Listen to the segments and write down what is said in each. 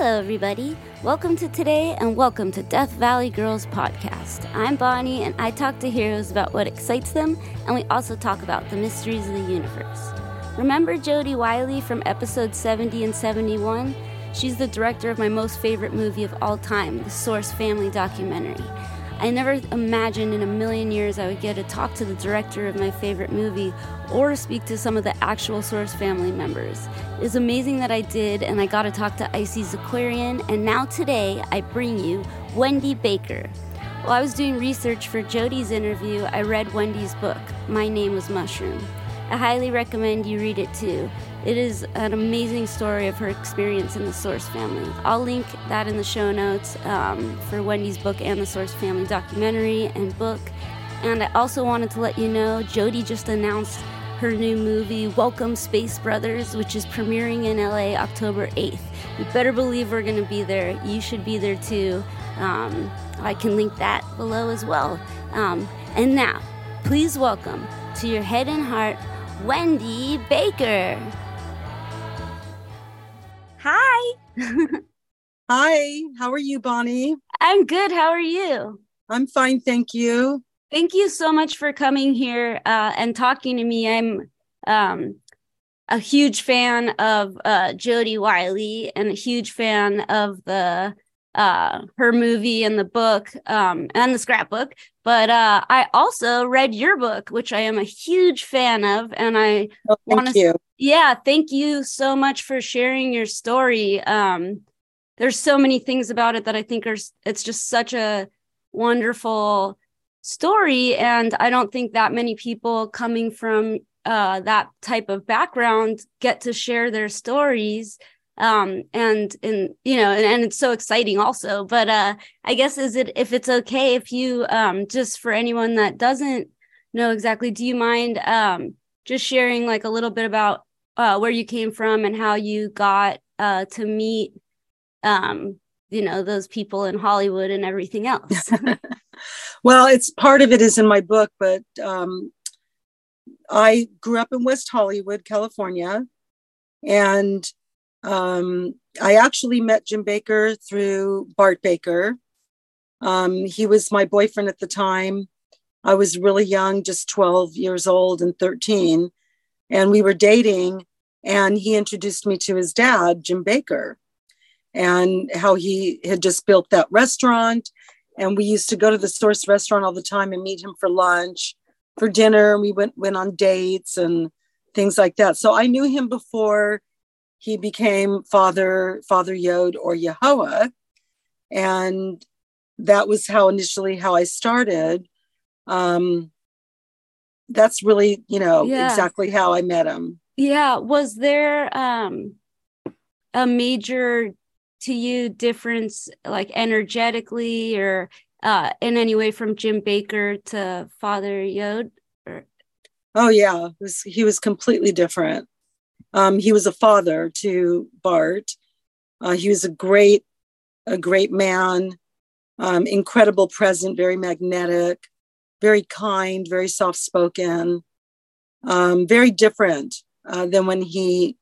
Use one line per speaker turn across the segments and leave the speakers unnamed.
Hello, everybody. Welcome to today and welcome to Death Valley Girls Podcast. I'm Bonnie and I talk to heroes about what excites them, and we also talk about the mysteries of the universe. Remember Jodi Wille from episode 70 and 71? She's the director of my most favorite movie of all time, the Source Family documentary. I never imagined in a million years I would get to talk to the director of my favorite movie or speak to some of the actual Source family members. It's amazing that I did, and I got to talk to Isis Aquarian, and now today I bring you Wendy Baker. While I was doing research for Jodi's interview, I read Wendy's book, My Name Was Mushroom. I highly recommend you read it too. It is an amazing story of her experience in the Source family. I'll link that in the show notes um, for Wendy's book and the Source family documentary and book. And I also wanted to let you know Jodi just announced her new movie, Welcome Space Brothers, which is premiering in LA October 8th. You better believe we're going to be there. You should be there too. Um, I can link that below as well. Um, and now, please welcome to your head and heart Wendy Baker. Hi.
Hi, how are you, Bonnie?
I'm good. How are you?
I'm fine, thank you.
Thank you so much for coming here uh, and talking to me. I'm um, a huge fan of uh, Jodi Wille and a huge fan of the uh, her movie and the book um, and the scrapbook. But uh, I also read your book, which I am a huge fan of, and I
oh, want to.
Yeah, thank you so much for sharing your story. Um, there's so many things about it that I think are. It's just such a wonderful story, and I don't think that many people coming from uh, that type of background get to share their stories um and and you know and, and it's so exciting also but uh i guess is it if it's okay if you um just for anyone that doesn't know exactly do you mind um just sharing like a little bit about uh where you came from and how you got uh to meet um you know those people in hollywood and everything else?
Well it's part of it is in my book but um i grew up in west hollywood california and um, I actually met Jim Baker through Bart Baker. Um, he was my boyfriend at the time. I was really young, just 12 years old and 13. And we were dating, and he introduced me to his dad, Jim Baker, and how he had just built that restaurant. And we used to go to the Source restaurant all the time and meet him for lunch, for dinner. We went, went on dates and things like that. So I knew him before he became Father Father Yod or Yahweh, and that was how initially how I started. Um, that's really you know yeah. exactly how I met him.
Yeah, was there um, a major to you difference like energetically or uh, in any way from Jim Baker to Father Yod? Or?
Oh yeah, was, he was completely different. Um, he was a father to Bart. Uh, he was a great, a great man, um, incredible present, very magnetic, very kind, very soft spoken, um, very different uh, than when he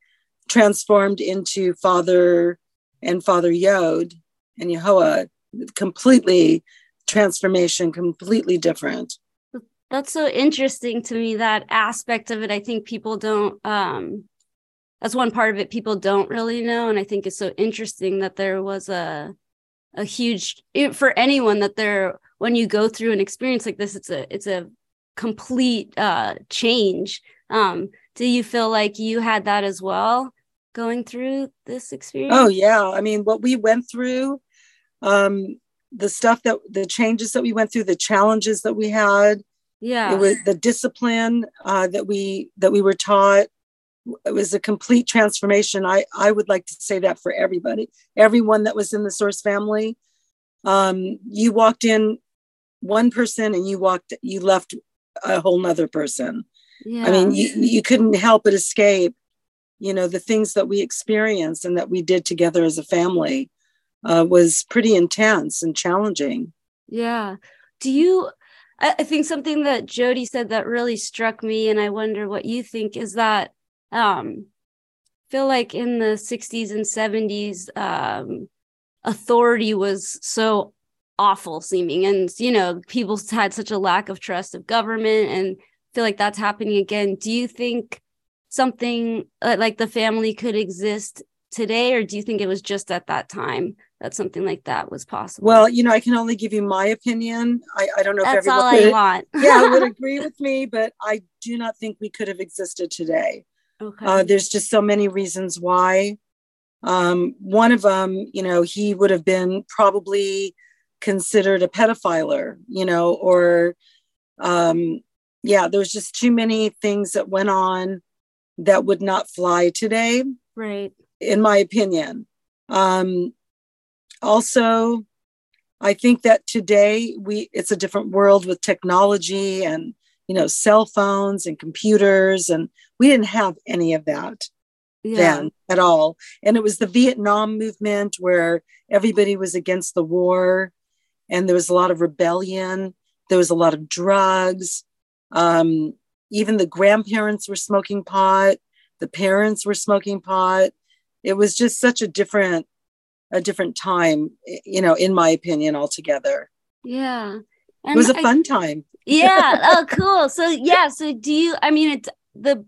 transformed into Father and Father Yod and Yahweh. Completely transformation, completely different.
That's so interesting to me. That aspect of it, I think people don't um, that's one part of it people don't really know and i think it's so interesting that there was a a huge for anyone that there when you go through an experience like this it's a it's a complete uh change. Um do you feel like you had that as well going through this experience?
oh yeah. I mean what we went through um the stuff that the changes that we went through the challenges that we had
yeah.
it was the discipline uh that we that we were taught it was a complete transformation. I, I would like to say that for everybody, everyone that was in the source family. Um, you walked in one person and you walked, you left a whole nother person. Yeah. I mean, you, you couldn't help but escape, you know, the things that we experienced and that we did together as a family uh, was pretty intense and challenging.
Yeah. Do you, I think something that Jodi said that really struck me, and I wonder what you think is that um feel like in the 60s and 70s, um, authority was so awful seeming. And, you know, people had such a lack of trust of government and feel like that's happening again. Do you think something uh, like the family could exist today, or do you think it was just at that time that something like that was possible?
Well, you know, I can only give you my opinion. I, I don't know
That's
if everyone
all I
would,
want.
yeah, would agree with me, but I do not think we could have existed today.
Okay.
Uh, there's just so many reasons why. Um, one of them, you know, he would have been probably considered a pedophiler, you know, or um, yeah, there's just too many things that went on that would not fly today,
right.
in my opinion. Um, also, I think that today we it's a different world with technology and you know cell phones and computers, and we didn't have any of that
Yeah.
then at all. And it was the Vietnam movement where everybody was against the war and there was a lot of rebellion. There was a lot of drugs. Um, even the grandparents were smoking pot. The parents were smoking pot. It was just such a different, a different time, you know, in my opinion, altogether.
Yeah.
it was a
I-
fun time.
yeah oh cool so yeah so do you i mean it's the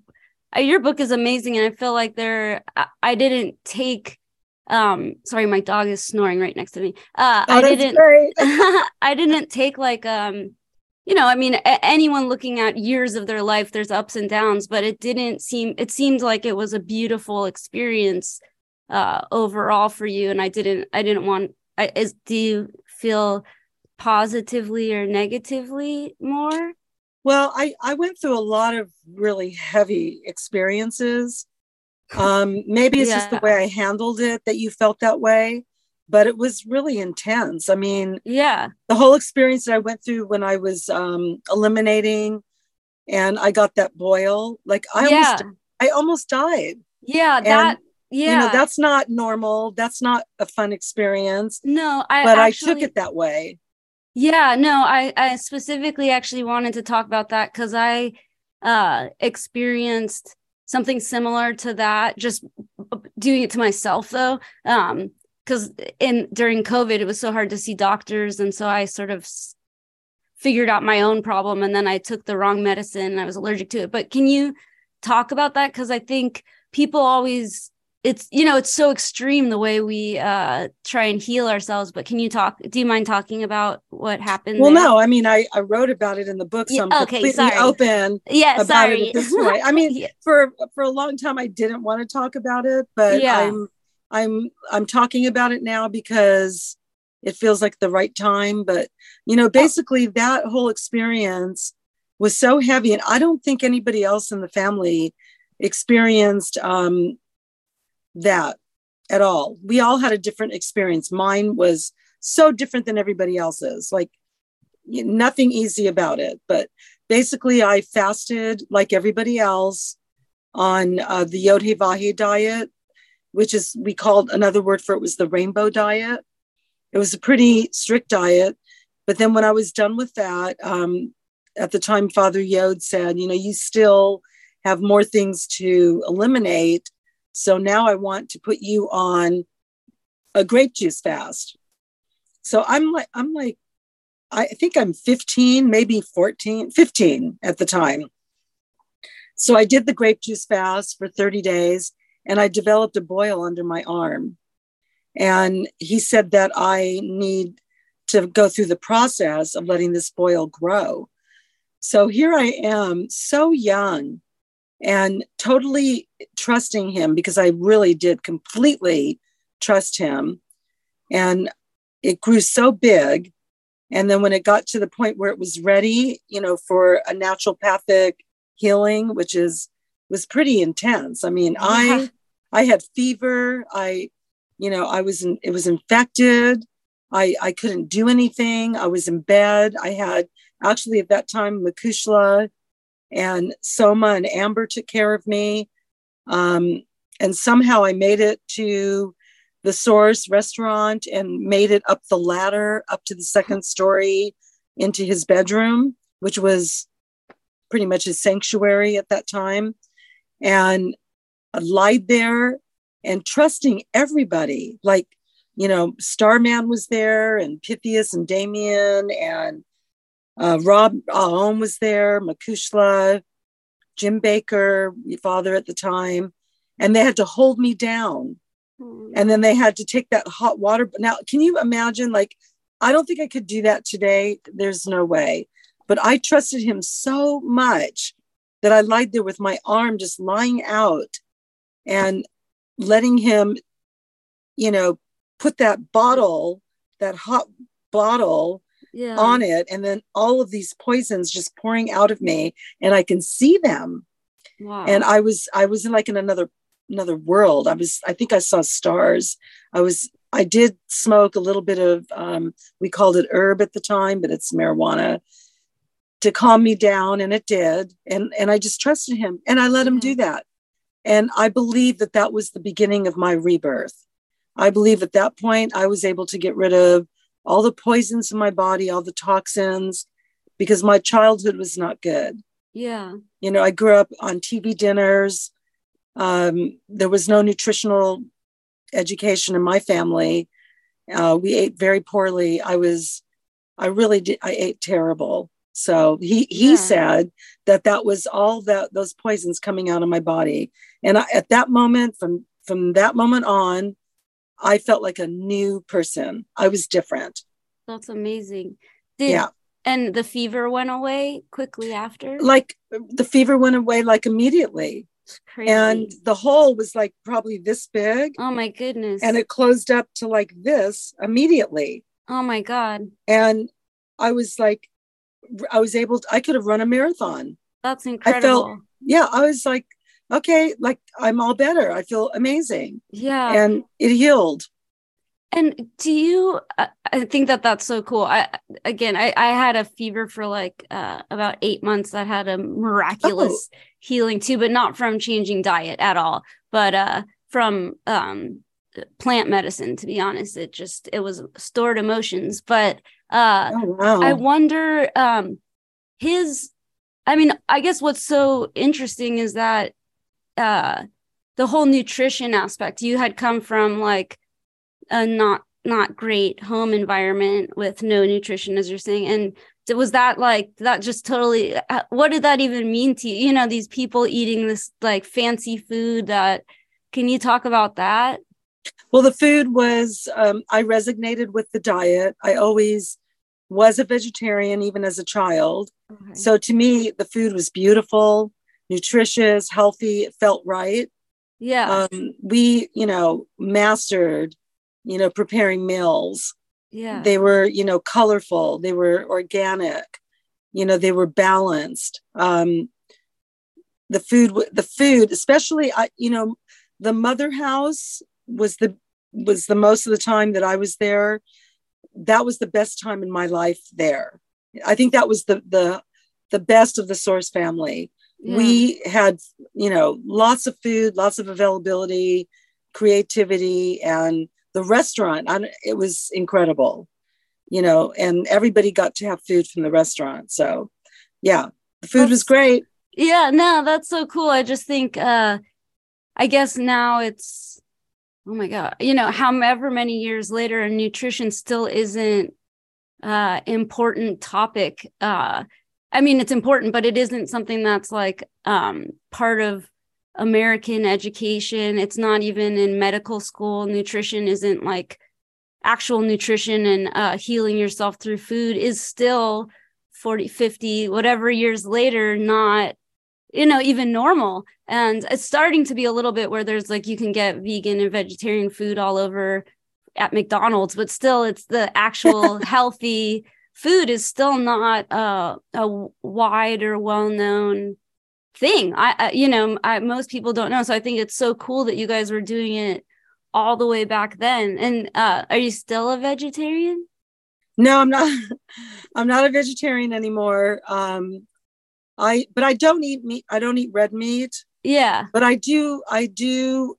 your book is amazing and i feel like there I, didn't take um sorry my dog is snoring right next to me uh
Oh,
i didn't
great.
i didn't take like um you know i mean a- anyone looking at years of their life there's ups and downs but it didn't seem it seemed like it was a beautiful experience uh overall for you and i didn't i didn't want I, is do you feel positively or negatively more
Well, I, I went through a lot of really heavy experiences. Um, maybe it's just the way I handled it that you felt that way, but it was really intense. I mean,
yeah
the whole experience that I went through when I was um, eliminating and I got that boil, like I
yeah
almost I almost died.
yeah that yeah
You know, that's not normal. That's not a fun experience.
no i
But
actually,
I took it that way.
Yeah no i i specifically actually wanted to talk about that because i uh experienced something similar to that just doing it to myself though. Um because in during covid it was so hard to see doctors and so i sort of figured out my own problem and then i took the wrong medicine and i was allergic to it. But can you talk about that? Because i think people always it's you know it's so extreme the way we uh try and heal ourselves but can you talk do you mind talking about what happened
Well,
there?
no, I mean, I, I wrote about it in the book, so
Yeah,
I'm
okay,
completely
sorry.
open
yeah
about
sorry
it this. I mean,
Yeah.
for for a long time I didn't want to talk about it, but
Yeah.
I'm I'm I'm talking about it now because it feels like the right time. But you know, basically that whole experience was so heavy, and I don't think anybody else in the family experienced um, that at all. We all had a different experience. Mine was so different than everybody else's. Like nothing easy about it, but basically I fasted like everybody else on uh, the Yod He Vahe diet, which is we called another word for it was the rainbow diet. It was a pretty strict diet, but then when I was done with that, um, at the time Father Yod said, you know, you still have more things to eliminate. So now I want to put you on a grape juice fast. So I'm like, I'm like, I think I'm 15, maybe 14, 15 at the time. So I did the grape juice fast for 30 days and I developed a boil under my arm. And he said that I need to go through the process of letting this boil grow. So here I am, so young and totally trusting him because I really did completely trust him. And it grew so big. And then when it got to the point where it was ready, you know, for a naturopathic healing, which is was pretty intense. I mean,
Yeah.
I I had fever. I, you know, I was in, it was infected. I I couldn't do anything. I was in bed. I had actually at that time Makushla and Soma and Amber took care of me. Um, and somehow I made it to the Source restaurant and made it up the ladder up to the second story into his bedroom, which was pretty much his sanctuary at that time. And I lied there and trusting everybody. Like, you know, Starman was there and Pythias and Damien and uh, Rob Aom was there, Makushla, Jim Baker, your father at the time, and they had to hold me down. Mm. And then they had to take that hot water. Now, can you imagine? Like, I don't think I could do that today. There's no way. But I trusted him so much that I lied there with my arm just lying out and letting him, you know, put that bottle, that hot bottle yeah. on it, and then all of these poisons just pouring out of me, and I can see them. Wow. And I was I was in like in another another world. I was I think I saw stars. I was I did smoke a little bit of um, we called it herb at the time, but it's marijuana to calm me down and it did and and i just trusted him and i let him do that and i believe that that was the beginning of my rebirth i believe at that point i was able to get rid of all the poisons in my body all the toxins because my childhood was not good.
Yeah.
You know i grew up on tv dinners. Um, there was no nutritional education in my family. Uh, we ate very poorly. I was i really did i ate terrible. So he he yeah. said that that was all that those poisons coming out of my body, and I, at that moment, from from that moment on, I felt like a new person. I was different.
That's amazing. Did, yeah. And the fever went away quickly after.
Like the fever went away like immediately. And the hole was like probably this big.
Oh my goodness.
And it closed up to like this immediately.
Oh my God.
And I was like, I was able to, I could have run a marathon.
That's incredible. I felt,
yeah, I was like, okay, like I'm all better. I feel amazing.
Yeah.
And it healed.
And do you, I think that that's so cool. I, again, I, I had a fever for like uh, about eight months that had a miraculous oh. healing too, but not from changing diet at all, but uh, from um, plant medicine, to be honest. It just, it was stored emotions. But uh, oh, wow. I wonder um, his. I mean, I guess what's so interesting is that uh, the whole nutrition aspect. You had come from like a not not great home environment with no nutrition, as you're saying, and was that like that just totally uh, what did that even mean to you you know these people eating this like fancy food that can you talk about that
well the food was um, i resonated with the diet i always was a vegetarian even as a child. Okay. So to me, the food was beautiful, nutritious, healthy. It felt right.
Yeah.
Um, we, you know, mastered, you know, preparing meals.
Yeah.
They were, you know, colorful. They were organic. You know, they were balanced. Um, the food, the food, especially, I, you know, the mother house was the was the most of the time that I was there that was the best time in my life there. I think that was the the the best of the Source family. Yeah. We had, you know, lots of food, lots of availability, creativity, and the restaurant. it was incredible, you know, and everybody got to have food from the restaurant. So, yeah, the food that's, was great.
Yeah, no, that's so cool. I just think, uh, I guess now it's oh my god you know however many years later nutrition still isn't uh important topic uh i mean it's important but it isn't something that's like um part of american education. It's not even in medical school. Nutrition isn't like actual nutrition and uh healing yourself through food is still 40 50 whatever years later not you know even normal. And it's starting to be a little bit where there's like you can get vegan and vegetarian food all over at McDonald's but still it's the actual healthy food is still not uh, a wide or well-known thing I, I you know I, most people don't know so I think it's so cool that you guys were doing it all the way back then and uh, are you still a vegetarian
no i'm not i'm not a vegetarian anymore um I but I don't eat meat. I don't eat red meat.
Yeah.
But I do I do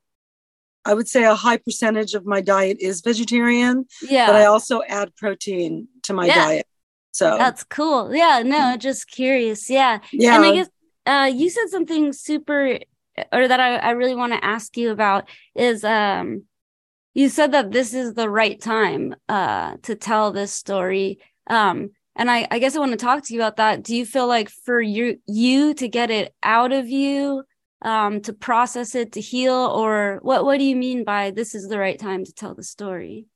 I would say a high percentage of my diet is vegetarian.
Yeah.
But I also add protein to my yeah. diet. So
that's cool. Yeah, no, just curious. Yeah. Yeah. And I guess uh you said something super or that I, I really want to ask you about is um you said that this is the right time uh to tell this story. Um and I, I guess I want to talk to you about that. Do you feel like for you you to get it out of you, um, to process it, to heal, or what what do you mean by this is the right time to tell the story?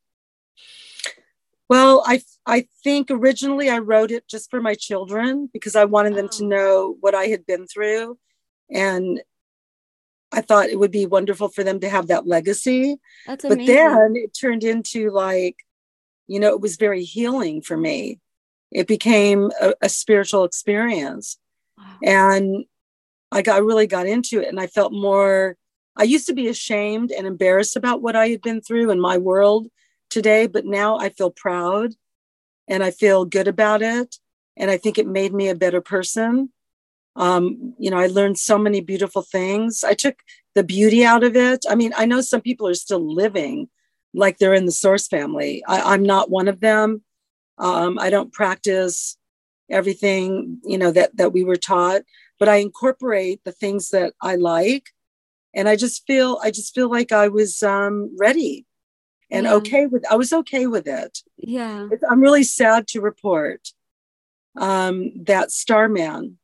Well, I I think originally I wrote it just for my children because I wanted them oh. to know what I had been through and I thought it would be wonderful for them to have that legacy. That's amazing. But then it turned into like, you know, it was very healing for me. It became a, a spiritual experience. Wow. And I got really got into it and I felt more I used to be ashamed and embarrassed about what I had been through in my world today, but now I feel proud and I feel good about it. And I think it made me a better person. Um, you know, I learned so many beautiful things. I took the beauty out of it. I mean, I know some people are still living like they're in the source family. I, am not one of them. Um, I don't practice everything, you know, that that we were taught, but I incorporate the things that I like. And I just feel, I just feel like I was um, ready and yeah. okay with I was okay with it.
Yeah.
I'm really sad to report um, that Starman,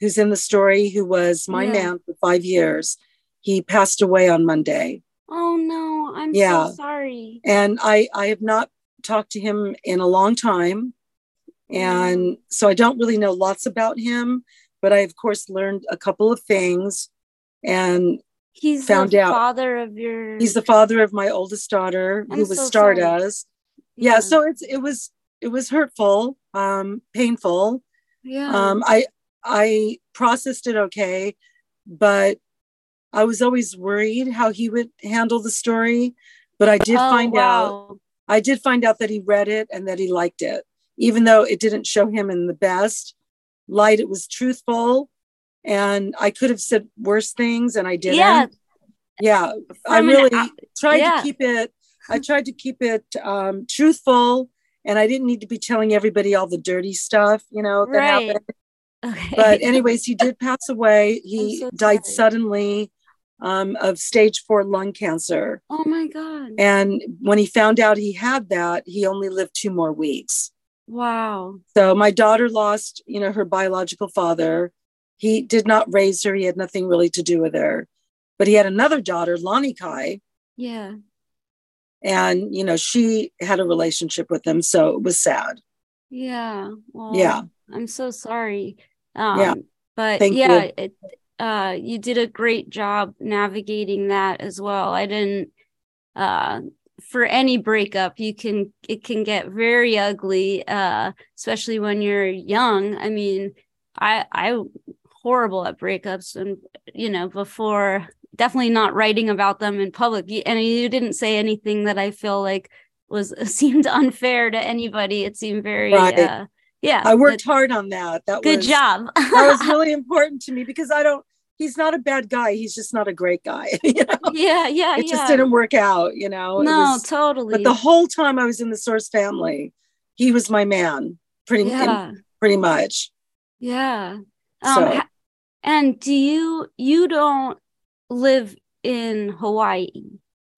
who's in the story, who was my yeah. man for five years, he passed away on Monday.
Oh no, I'm yeah. so sorry.
And I I have not talked to him in a long time. And so I don't really know lots about him, but I of course learned a couple of things. And
He's found the out father of your.
He's the father of my oldest daughter, I'm who was so Stardust. Yeah. yeah, so it's it was it was hurtful, um, painful.
Yeah.
Um, I I processed it okay, but I was always worried how he would handle the story. But I did oh, find wow. out I did find out that he read it and that he liked it, even though it didn't show him in the best light. It was truthful and I could have said worse things and I didn't. Yeah. Yeah. I really tried yeah. to keep it, I tried to keep it um, truthful and I didn't need to be telling everybody all the dirty stuff, you know, that right. happened. Okay. But anyways, he did pass away. He so died suddenly um, of stage four lung cancer.
Oh my God.
And when he found out he had that, he only lived two more weeks.
Wow.
So my daughter lost, you know, her biological father he did not raise her. He had nothing really to do with her. But he had another daughter, Lonnie Kai.
Yeah.
And, you know, she had a relationship with him. So it was sad.
Yeah.
Well, yeah.
I'm so sorry. Um, yeah. But Thank yeah, you. It, uh, you did a great job navigating that as well. I didn't, uh, for any breakup you can it can get very ugly uh especially when you're young i mean i i horrible at breakups and you know before definitely not writing about them in public and you didn't say anything that i feel like was seemed unfair to anybody it seemed very right. uh, yeah
i worked hard on that that was
good
was,
job
that was really important to me because i don't he's not a bad guy he's just not a great guy you know?
yeah yeah
it
yeah.
just didn't work out you know
no was, totally
but the whole time i was in the source family he was my man pretty yeah. pretty much
yeah um, so. And do you you don't live in Hawaii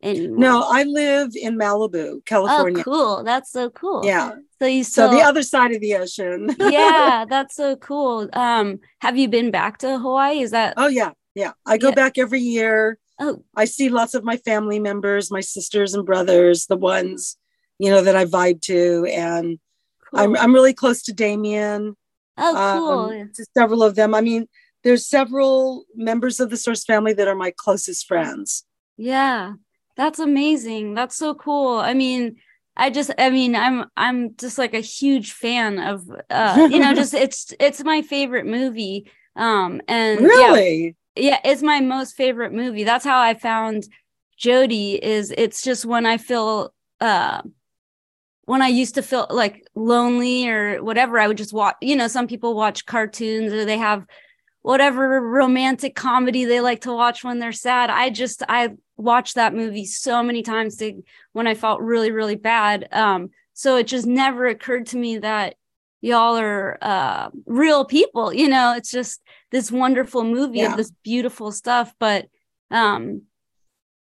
anymore?
No, I live in Malibu, California.
Oh, cool. That's so cool.
Yeah.
So you still
So the other side of the ocean.
yeah, that's so cool. Um, have you been back to Hawaii? Is that
Oh yeah. Yeah. I go yeah. back every year.
Oh.
I see lots of my family members, my sisters and brothers, the ones, you know, that I vibe to. And cool. I'm I'm really close to Damien.
Oh, cool.
Um, to several of them. I mean, there's several members of the source family that are my closest friends.
Yeah that's amazing. That's so cool. I mean i just i mean i'm i'm just like a huge fan of uh you know just it's it's my favorite movie. Um and
really?
yeah, yeah it's my most favorite movie. That's how i found jodi is it's just when i feel uh when I used to feel like lonely or whatever, I would just watch, you know, some people watch cartoons or they have whatever romantic comedy they like to watch when they're sad. I just I watched that movie so many times to, when I felt really really bad. Um, so it just never occurred to me that y'all are uh, real people. You know, it's just this wonderful movie yeah. of this beautiful stuff. But um,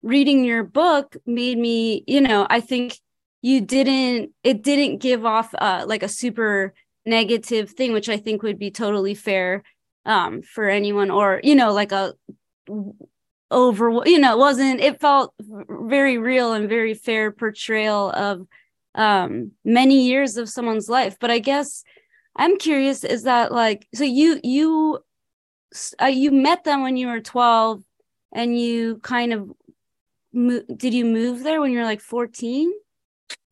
reading your book made me, you know, I think you didn't, it didn't give off uh, like a super negative thing, which I think would be totally fair um, for anyone, or, you know, like a over, you know, it wasn't, it felt very real and very fair portrayal of um many years of someone's life. But i guess i'm curious is that like so you you uh, you met them when you were 12 and you kind of mo- did you move there when you were like 14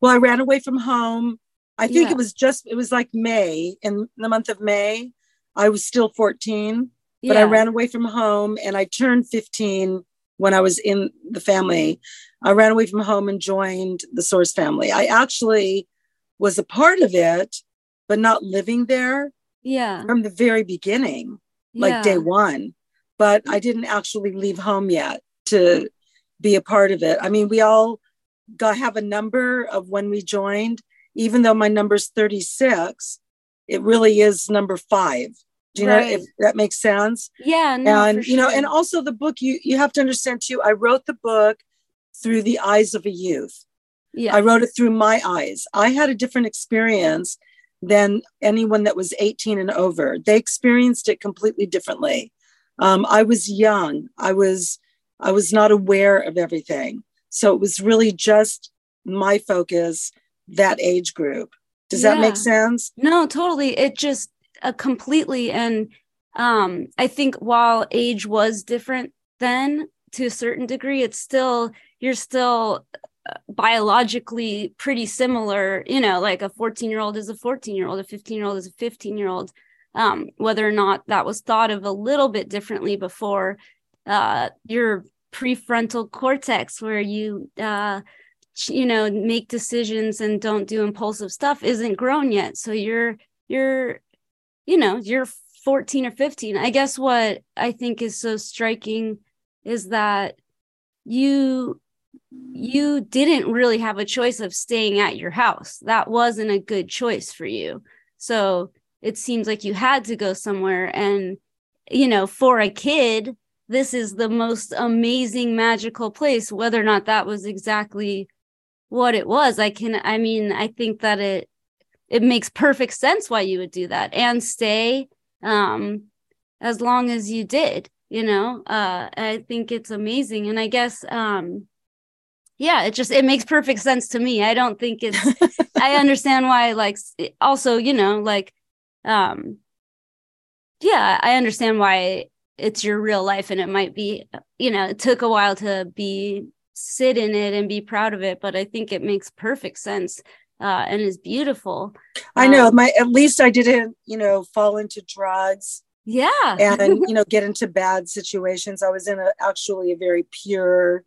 well i ran away from home. I think yeah. it was just it was like may in the month of may i was still 14 but yeah. i ran away from home and i turned 15 when i was in the family I ran away from home and joined the Source family. I actually was a part of it, but not living there.
Yeah.
From the very beginning, like yeah. day one. But I didn't actually leave home yet to be a part of it. I mean, we all got have a number of when we joined, even though my number's 36, it really is number five. Do you right. know if that makes sense?
Yeah. No,
and you know, and also the book you you have to understand too. I wrote the book through the eyes of a youth. Yeah. I wrote it through my eyes. I had a different experience than anyone that was 18 and over. They experienced it completely differently. Um, I was young. I was I was not aware of everything. So it was really just my focus, that age group. Does yeah. that make sense?
No, totally. It just uh, completely and um I think while age was different then to a certain degree, it's still you're still uh, biologically pretty similar you know like a 14 year old is a 14 year old a 15 year old is a 15 year old um, whether or not that was thought of a little bit differently before uh, your prefrontal cortex where you uh, you know make decisions and don't do impulsive stuff isn't grown yet so you're you're you know you're 14 or 15 i guess what i think is so striking is that you you didn't really have a choice of staying at your house. That wasn't a good choice for you. So it seems like you had to go somewhere. And, you know, for a kid, this is the most amazing, magical place, whether or not that was exactly what it was. I can, I mean, I think that it, it makes perfect sense why you would do that and stay um as long as you did you know? Uh i think it's amazing. And i guess um yeah it just it makes perfect sense to me. I don't think it's i understand why like also you know like um yeah i understand why it's your real life and it might be you know it took a while to be sit in it and be proud of it but i think it makes perfect sense uh, and is beautiful
i know um, my at least i didn't you know fall into drugs
yeah
and you know get into bad situations i was in a actually a very pure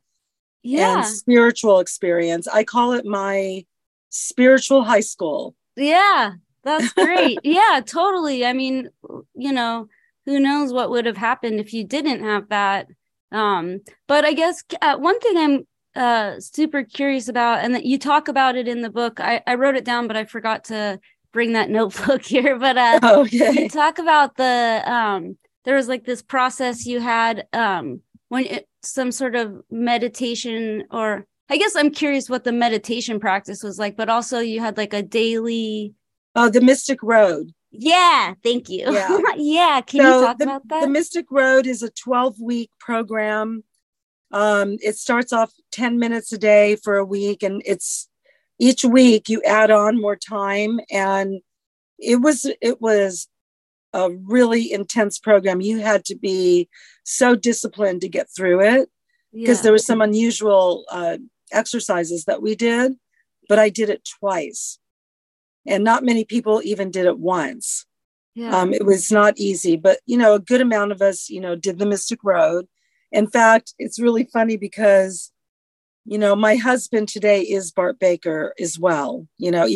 yeah. and spiritual experience. I call it my spiritual high school.
Yeah, that's great. yeah, totally. I mean, you know, who knows what would have happened if you didn't have that. Um, but I guess uh, one thing I'm uh, super curious about, and that you talk about it in the book. I, I wrote it down, but I forgot to bring that notebook here. But uh, okay. you talk about the um, there was like this process you had um, when it, some sort of meditation or I guess I'm curious what the meditation practice was like, but also you had like a daily
Oh, the Mystic Road.
Yeah, thank you. Yeah, yeah. Can so you talk
the,
about that?
The Mystic Road is a 12 week program. Um, it starts off 10 minutes a day for a week, and it's each week you add on more time. And it was it was a really intense program. You had to be so disciplined to get through it because yeah. there was some unusual uh, exercises that we did, but I did it twice. And not many people even did it once. Yeah. Um, it was not easy, but you know, a good amount of us, you know, did the Mystic Road. In fact, it's really funny because, you know, my husband today is Bart Baker as well. You know,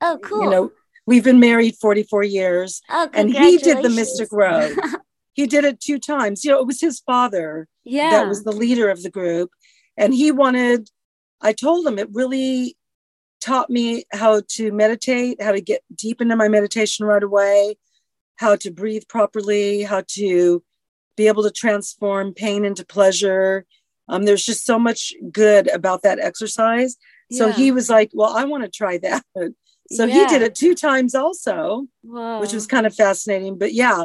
oh, cool.
You know, we've been married 44 years,
oh,
and he did the Mystic Road. he did it two times. You know, it was his father
yeah.
that was the leader of the group. And he wanted, I told him it really, taught me how to meditate, how to get deep into my meditation right away, how to breathe properly, how to be able to transform pain into pleasure. Um, there's just so much good about that exercise. So
Yeah.
he was like, Well, I want to try that. So he did it two times also,
Whoa.
which was kind of fascinating. But yeah,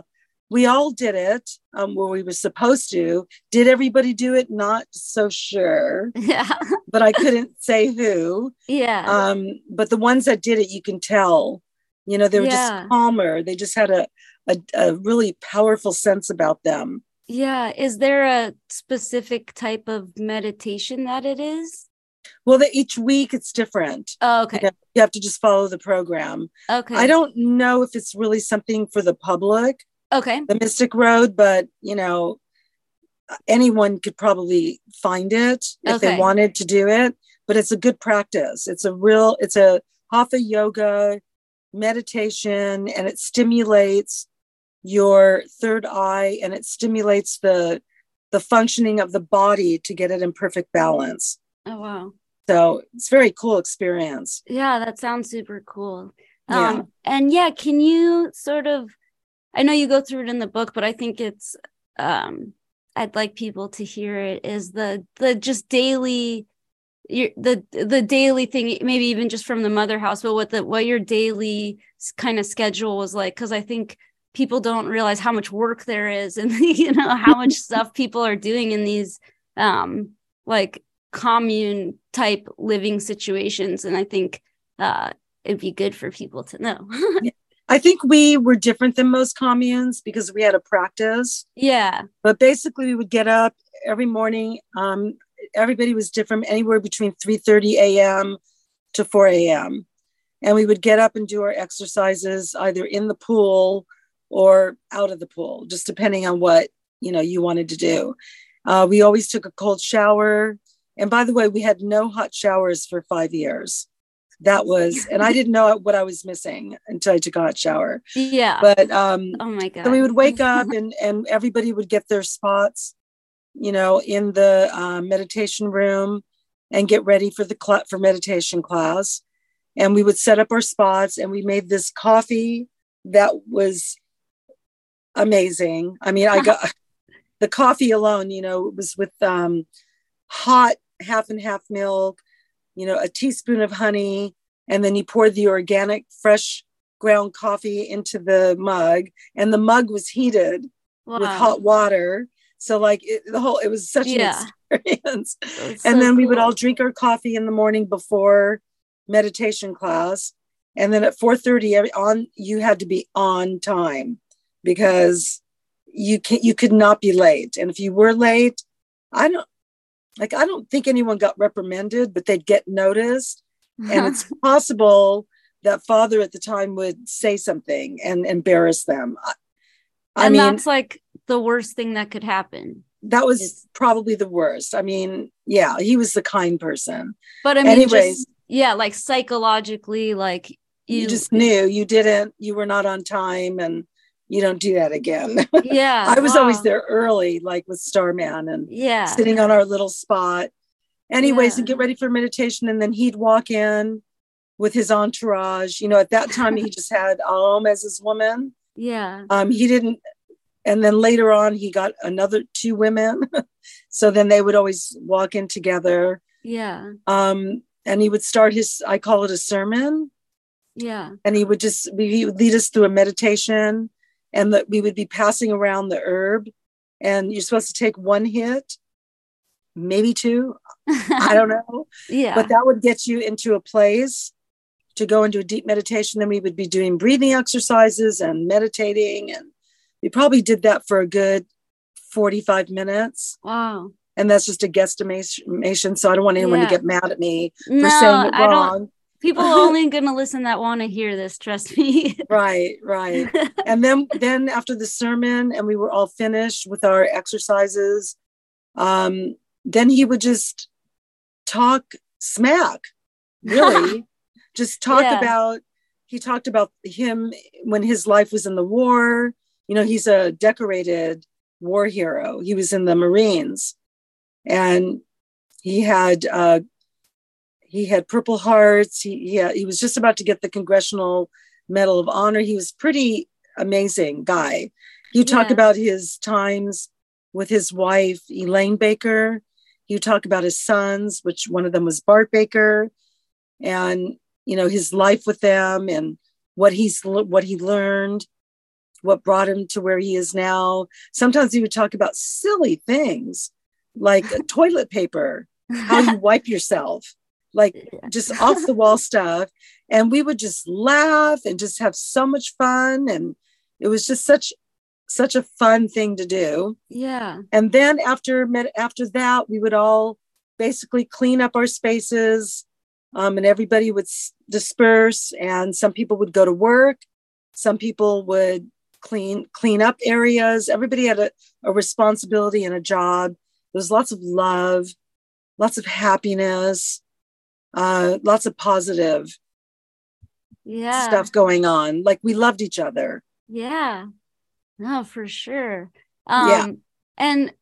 we all did it um, where we were supposed to. Did everybody do it? Not so sure,
yeah.
but I couldn't say who.
Yeah.
Um, but the ones that did it, you can tell, you know, they were
Yeah.
just calmer. They just had a, a, a really powerful sense about them.
yeah. Is there a specific type of meditation that it is?
Well, the, each week it's different.
Oh, okay.
Yeah. You have to just follow the program.
Okay.
I don't know if it's really something for the public,
Okay.
the Mystic Road, but you know, anyone could probably find it if
Okay.
they wanted to do it. But it's a good practice. It's a real, it's a hatha yoga meditation, and it stimulates your third eye and it stimulates the the functioning of the body to get it in perfect balance.
Oh wow.
So it's a very cool experience.
Yeah, that sounds super cool.
Yeah.
Um, and yeah, can you sort of I know you go through it in the book, but I think it's um I'd like people to hear it is the the just daily your the the daily thing maybe even just from the mother house but what the what your daily kind of schedule was like because i think people don't realize how much work there is and you know how much stuff people are doing in these um like commune type living situations. And i think uh it'd be good for people to know
I think we were different than most communes because we had a practice.
yeah
But basically, we would get up every morning. Um, everybody was different, anywhere between 3:30 a.m. to 4 a.m. And we would get up and do our exercises either in the pool or out of the pool, just depending on what you know you wanted to do. Uh, we always took a cold shower. And by the way, we had no hot showers for five years. That was, and I didn't know what I was missing until I took a hot shower.
yeah.
But um,
oh my god
so we would wake up and and everybody would get their spots you know in the um, meditation room and get ready for the cl- for meditation class. And we would set up our spots and we made this coffee that was amazing. I mean i got the coffee alone you know it was with um, hot half and half milk you know a teaspoon of honey and then you poured the organic fresh ground coffee into the mug and the mug was heated with hot water. So like it, the whole it was such
Yeah.
an experience and
so
then we would all drink our coffee in the morning before meditation class. And then at 4:30 on you had to be on time because you can you could not be late. And if you were late i don't like i don't think anyone got reprimanded but they'd get noticed. And it's possible that father at the time would say something and embarrass them. I, I
and
mean
that's like the worst thing that could happen.
That was
it's-
probably the worst. I mean yeah he was the kind person.
But I mean,
Anyways.
just, yeah, like psychologically, like
you,
you,
just knew. You didn't you were not on time and you don't do that again.
Yeah.
i was always there early like with starman and
Yeah,
sitting on our little spot anyways
Yeah.
and get ready for meditation and then he'd walk in with his entourage. You know at that time he just had Om as his woman.
Yeah,
um he didn't and then later on he got another two women. So then they would always walk in together.
Yeah,
um and he would start his i call it a sermon.
Yeah.
and he would just he would lead us through a meditation and that we would be passing around the herb. And you're supposed to take one hit maybe two i don't know.
Yeah,
but that would get you into a place to go into a deep meditation. Then we would be doing breathing exercises and meditating. And we probably did that for a good 45 minutes.
Wow.
and that's just a guesstimation. So i don't want anyone
Yeah.
to get mad at me for
No,
saying it
I don't.
wrong
People are only gonna listen that want to hear this. Trust me.
right right and then then after the sermon and we were all finished with our exercises um then he would just talk smack really just talk
Yeah.
about he talked about him when his life was in the war you know he's a decorated war hero he was in the marines and he had uh he had Purple Hearts. He he, he was just about to get the Congressional Medal of Honor. He was pretty amazing guy. You talk
Yeah.
about his times with his wife Elaine Baker. You talk about his sons, which one of them was Bart Baker, and you know his life with them and what he's what he learned, what brought him to where he is now. Sometimes he would talk about silly things like toilet paper, how you wipe yourself, like just off the wall stuff. And we would just laugh and just have so much fun. And it was just such such a fun thing to do.
yeah.
And then after med- after that, we would all basically clean up our spaces, um, and everybody would s- disperse. And some people would go to work. Some people would clean clean up areas. Everybody had a, a responsibility and a job. There was lots of love, lots of happiness, uh, lots of positive
Yeah.
stuff going on. Like we loved each other.
Yeah. No, for sure. Um
Yeah.
and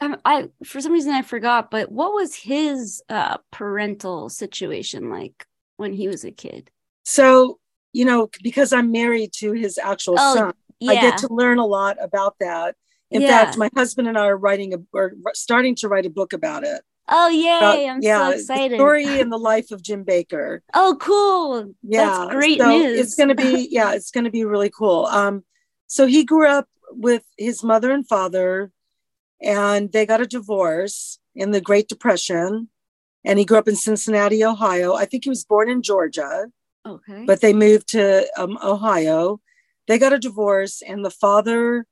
um, I for some reason I forgot, but what was his uh parental situation like when he was a kid?
So, you know, because I'm married to his actual
Oh,
son,
Yeah.
I get to learn a lot about that. In
Yeah.
fact, my husband and I are writing a or starting to write a book about it.
Oh yay, I'm
yeah,
so excited.
story and the life of Jim Baker.
Oh cool.
Yeah,
That's great
so
news.
It's going to be yeah, it's going to be really cool. Um, so he grew up with his mother and father, and they got a divorce in the Great Depression. And he grew up in Cincinnati, Ohio. I think he was born in Georgia.
Okay.
but they moved to um, Ohio. They got a divorce, and the father,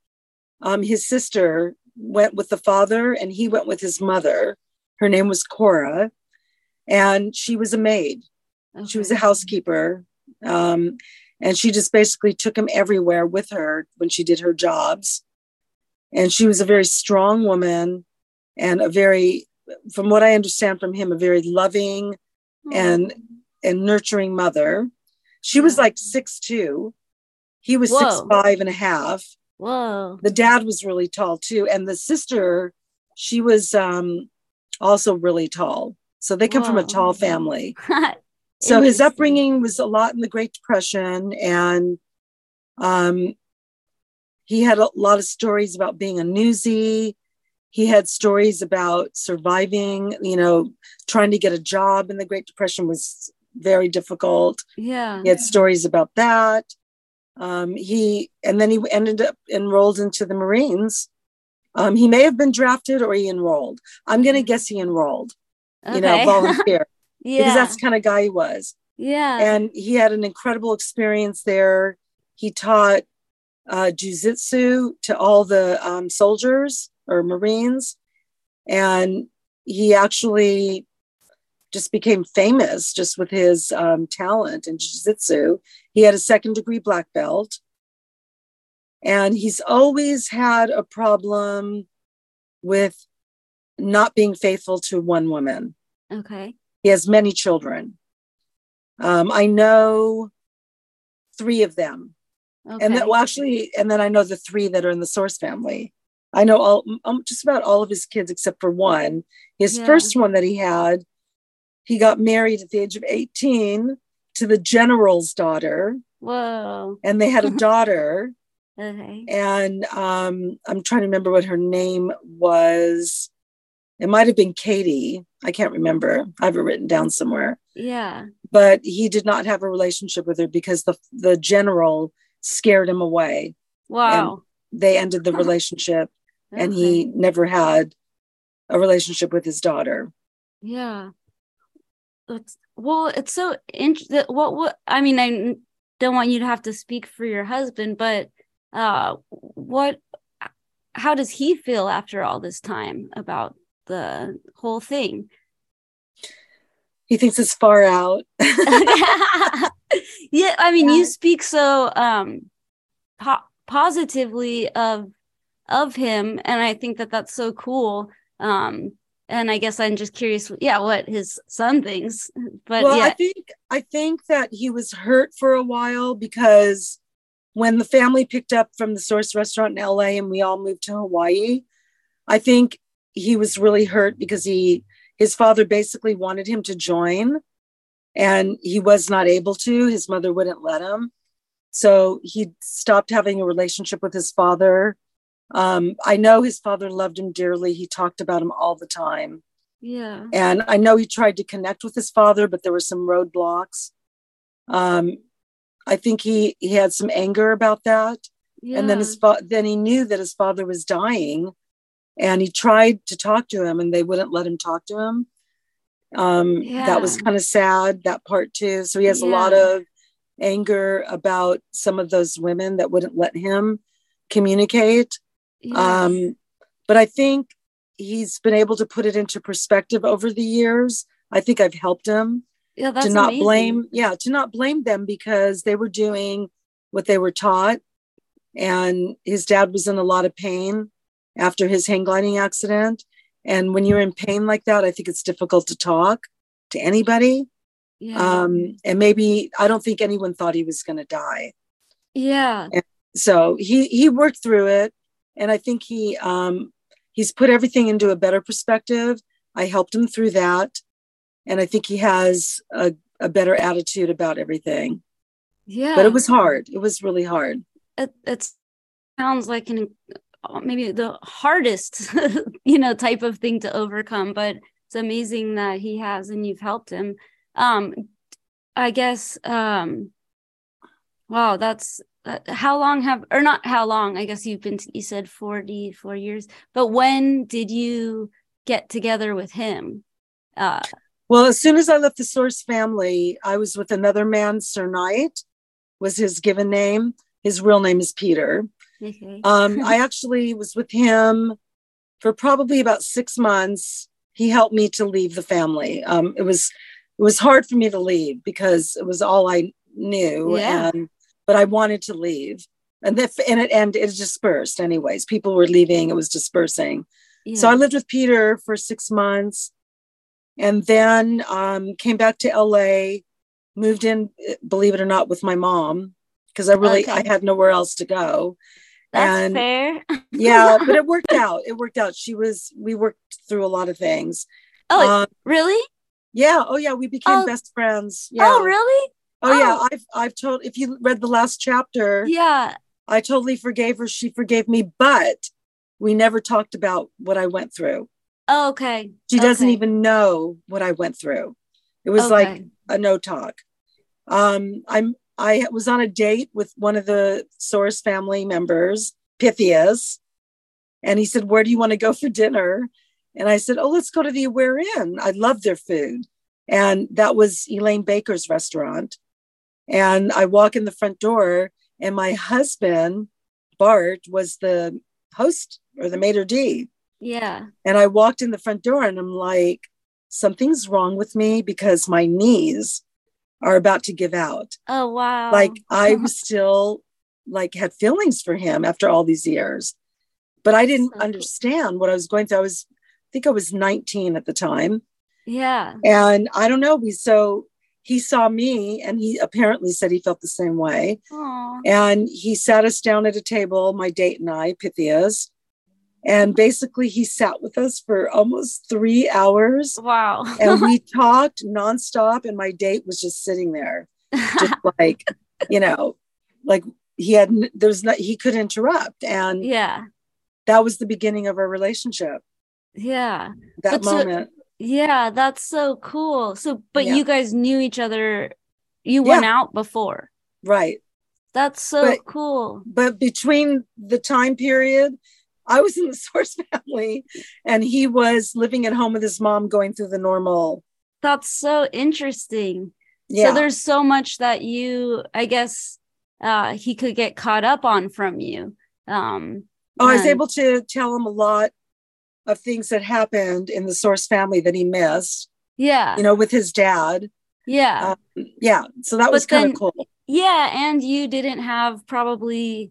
um, his sister, went with the father, and he went with his mother. Her name was Cora, and she was a maid. She was a housekeeper, um, and she just basically took him everywhere with her when she did her jobs. And she was a very strong woman, and a very, from what I understand from him, a very loving and and nurturing mother. She was like six two. He was
Whoa.
six five and a half.
Whoa.
The dad was really tall too, and the sister, she was um, also really tall. So they come from a tall family. So his upbringing was a lot in the Great Depression, and um, he had a lot of stories about being a newsie. He had stories about surviving, you know, trying to get a job in the Great Depression was very difficult.
Yeah.
He had stories about that. Um, he and then he ended up enrolled into the Marines. Um, he may have been drafted or he enrolled. I'm going to guess he enrolled. You know, volunteer
yeah.
because that's the kind of guy he was
yeah.
and he had an incredible experience there. He taught uh, jujitsu to all the um, soldiers or Marines, and he actually just became famous just with his um, talent in jujitsu. He had a second degree black belt, and he's always had a problem with not being faithful to one woman.
okay.
He has many children. Um, I know three of them,
Okay.
and that, well, actually, and then I know the three that are in the Source family. I know all um, just about all of his kids except for one. His
Yeah.
first one that he had, he got married at the age of eighteen to the general's daughter,
Whoa.
and they had a daughter.
Okay.
And um, I'm trying to remember what her name was. It might have been Katie. I can't remember. I have it written down somewhere.
Yeah.
but he did not have a relationship with her because the the general scared him away.
Wow.
They ended the relationship, and he never had a relationship with his daughter.
Yeah. That's well, it's so interesting. What what I mean, I don't want you to have to speak for your husband, but uh what how does he feel after all this time about the whole thing?
He thinks it's far out.
yeah, I mean,
Yeah.
you speak so um po- positively of of him and I think that that's so cool. Um and I guess I'm just curious yeah, what his son thinks. But
well, I think I think that he was hurt for a while because when the family picked up from the Source restaurant in LA and we all moved to Hawaii, I think he was really hurt because he his father basically wanted him to join and he was not able to. His mother wouldn't let him. So he stopped having a relationship with his father. Um, I know his father loved him dearly. He talked about him all the time.
Yeah.
And I know he tried to connect with his father, but there were some roadblocks. Um, I think he he had some anger about that.
Yeah.
And then his fa- then he knew that his father was dying, and he tried to talk to him, and they wouldn't let him talk to him. Um, That was kind of sad. That part too. So he has a lot of anger about some of those women that wouldn't let him communicate.
yeah.
Um, but I think he's been able to put it into perspective over the years. I think I've helped him
yeah, that's
to not
amazing.
blame, yeah, to not blame them because they were doing what they were taught. And his dad was in a lot of pain after his hang gliding accident. And when you're in pain like that, I think it's difficult to talk to anybody.
Yeah.
Um, and maybe I don't think anyone thought he was going to die
yeah.
so he he worked through it and i think he um he's put everything into a better perspective i helped him through that and i think he has a, a better attitude about everything.
Yeah.
but it was hard. It was really hard.
It, it sounds like an uh, maybe the hardest you know type of thing to overcome but it's amazing that he has and you've helped him. Um i guess um wow that's uh, how long have or not how long i guess you've been you said 44 years but when did you get together with him? Uh
well as soon as i left the source family i was with another man sir knight was his given name his real name is peter
okay
Um, I actually was with him for probably about six months. He helped me to leave the family. Um, it was it was hard for me to leave because it was all I knew,
Yeah.
and but I wanted to leave. And if and it and it dispersed anyways. People were leaving. It was dispersing.
yeah.
So I lived with Peter for six months, and then um, came back to LA. Moved in, believe it or not, with my mom because I really
Okay.
I had nowhere else to go
that's
and-
fair
yeah but it worked out it worked out she was we worked through a lot of things
oh
um,
really
yeah oh yeah we became
Oh.
best friends yeah
oh really
oh yeah
Oh.
i've i've told if you read the last chapter
yeah
i totally forgave her she forgave me but we never talked about what i went through
Oh, okay.
she doesn't even know what i went through. It was like a no talk. Um i'm i was on a date with one of the source family members pythias and he said where do you want to go for dinner? And i said oh let's go to the aware inn. I love their food. And that was elaine baker's restaurant. And i walk in the front door and my husband bart was the host or the maitre d
Yeah.
and I walked in the front door and I'm like, something's wrong with me because my knees are about to give out.
Oh wow.
Like I was still like had feelings for him after all these years. But I didn't
So cool.
understand what I was going through. I was I think I was 19 at the time.
yeah.
And I don't know. We so he saw me and he apparently said he felt the same way.
Aw.
And he sat us down at a table, my date and I, Pythias. And basically, he sat with us for almost three hours
Wow.
and we talked nonstop. And my date was just sitting there, just like, you know, like he had, there was not, he could interrupt. And
yeah.
that was the beginning of our relationship,
Yeah.
that
But so-
moment.
Yeah. That's so cool. So, but
Yeah.
you guys knew each other. You
Yeah.
went out before.
right.
That's so
But-
cool.
But between the time period, I was in the source family and he was living at home with his mom going through the normal.
That's so interesting.
Yeah.
So there's so much that you, I guess, uh, he could get caught up on from you. Um,
Oh, I was able to tell him a lot of things that happened in the source family that he missed,
yeah,
you know, with his dad.
yeah.
Um, yeah. So that was kind of cool.
Yeah, and you didn't have probably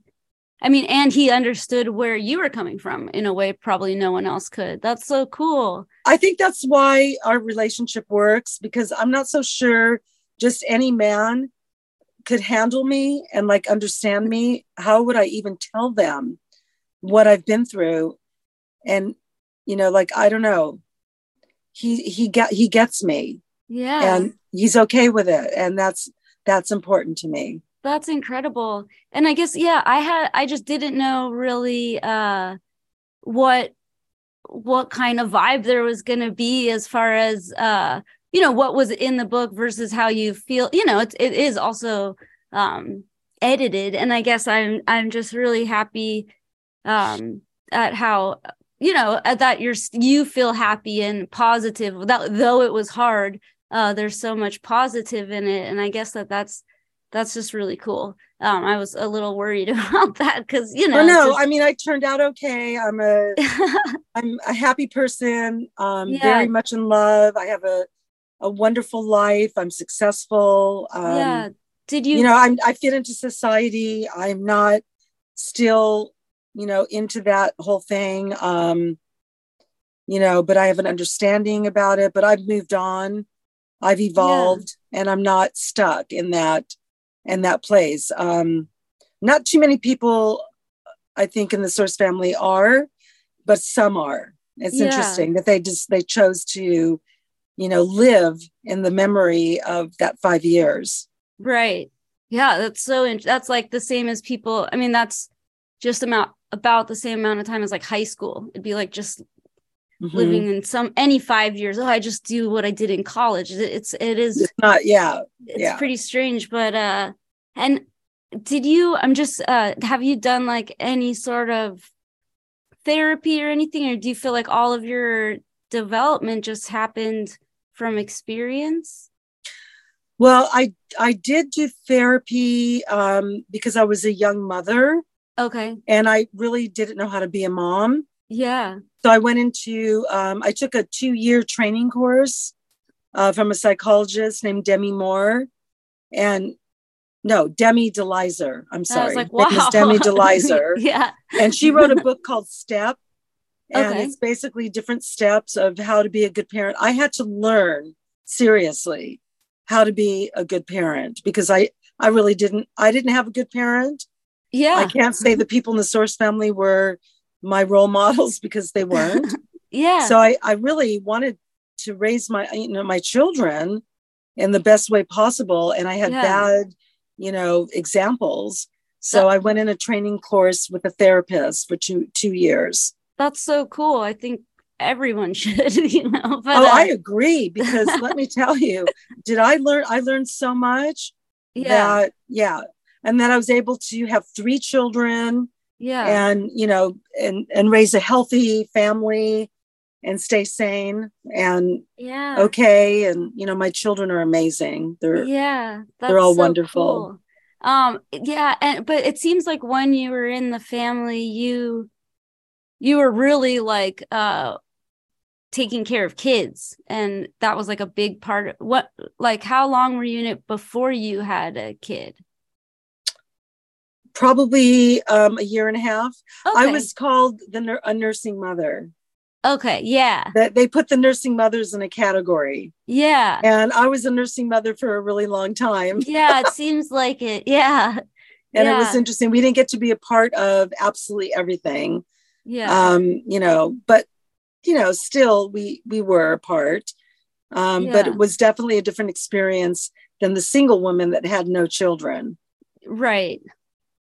I mean, and he understood where you were coming from in a way probably no one else could. That's so cool.
I think that's why our relationship works because I'm not so sure just any man could handle me and like understand me. How would I even tell them what I've been through? And, you know, like, I don't know. he he get he gets me
yeah
and he's okay with it and that's that's important to me
that's incredible. And i guess yeah i had i just didn't know really uh what what kind of vibe there was going to be as far as uh you know what was in the book versus how you feel you know it, it is also um edited. And i guess i'm i'm just really happy um at how you know at that you're you feel happy and positive that though it was hard uh there's so much positive in it. And i guess that that's that's just really cool. Um i was a little worried about that because you know
no
just...
i mean i turned out okay. I'm a i'm a happy person. Um yeah. very much in love. I have a a wonderful life. I'm successful. Um
yeah. Did you
you know i'm i fit into society. I'm not still you know into that whole thing. Um you know but i have an understanding about it but i've moved on. I've evolved yeah. and i'm not stuck in that in that place um not too many people i think in the source family are but some are it's yeah. interesting that they just they chose to you know live in the memory of that five years
right yeah that's so that's like the same as people i mean that's just about about the same amount of time as like high school. It'd be like just mm-hmm. living in some any five years. Oh, I just do what I did in college. It's it is
it's not yeah.
It's
yeah.
pretty strange, but uh and did you I'm just uh have you done like any sort of therapy or anything or do you feel like all of your development just happened from experience?
Well, I I did do therapy um, because I was a young mother,
Okay.
And I really didn't know how to be a mom.
Yeah.
So I went into, um, I took a two year training course uh, from a psychologist named Demi Moore. And no, Demi DeLizer. I'm sorry.
like, wow.
Demi DeLizer.
yeah.
And she wrote a book called Step. And
Okay.
it's basically different steps of how to be a good parent. I had to learn seriously how to be a good parent because I, I really didn't, I didn't have a good parent.
Yeah.
I can't say the people in the source family were my role models because they weren't.
yeah.
so I, I really wanted to raise my you know my children in the best way possible. And I had
Yeah.
bad, you know, examples. So I went in a training course with a therapist for two two years.
That's so cool. I think everyone should, you know. But
oh,
uh,
I agree because let me tell you, did I learn I learned so much
yeah.
that yeah. And then I was able to have three children
yeah.
and you know and and raise a healthy family and stay sane and
yeah.
okay and you know my children are amazing they're
Yeah. That's
they're all
so
wonderful.
cool. Um yeah, and but it seems like when you were in the family you you were really like uh taking care of kids and that was like a big part of what like how long were you in it before you had a kid?
Probably um, a year and a half i was called the a nursing mother
Okay, yeah.
that they put the nursing mothers in a category
Yeah.
and i was a nursing mother for a really long time
Yeah, it seems like it. Yeah.
and it was interesting we didn't get to be a part of absolutely everything
Yeah.
um you know but you know still we we were a part um but it was definitely a different experience than the single woman that had no children
right.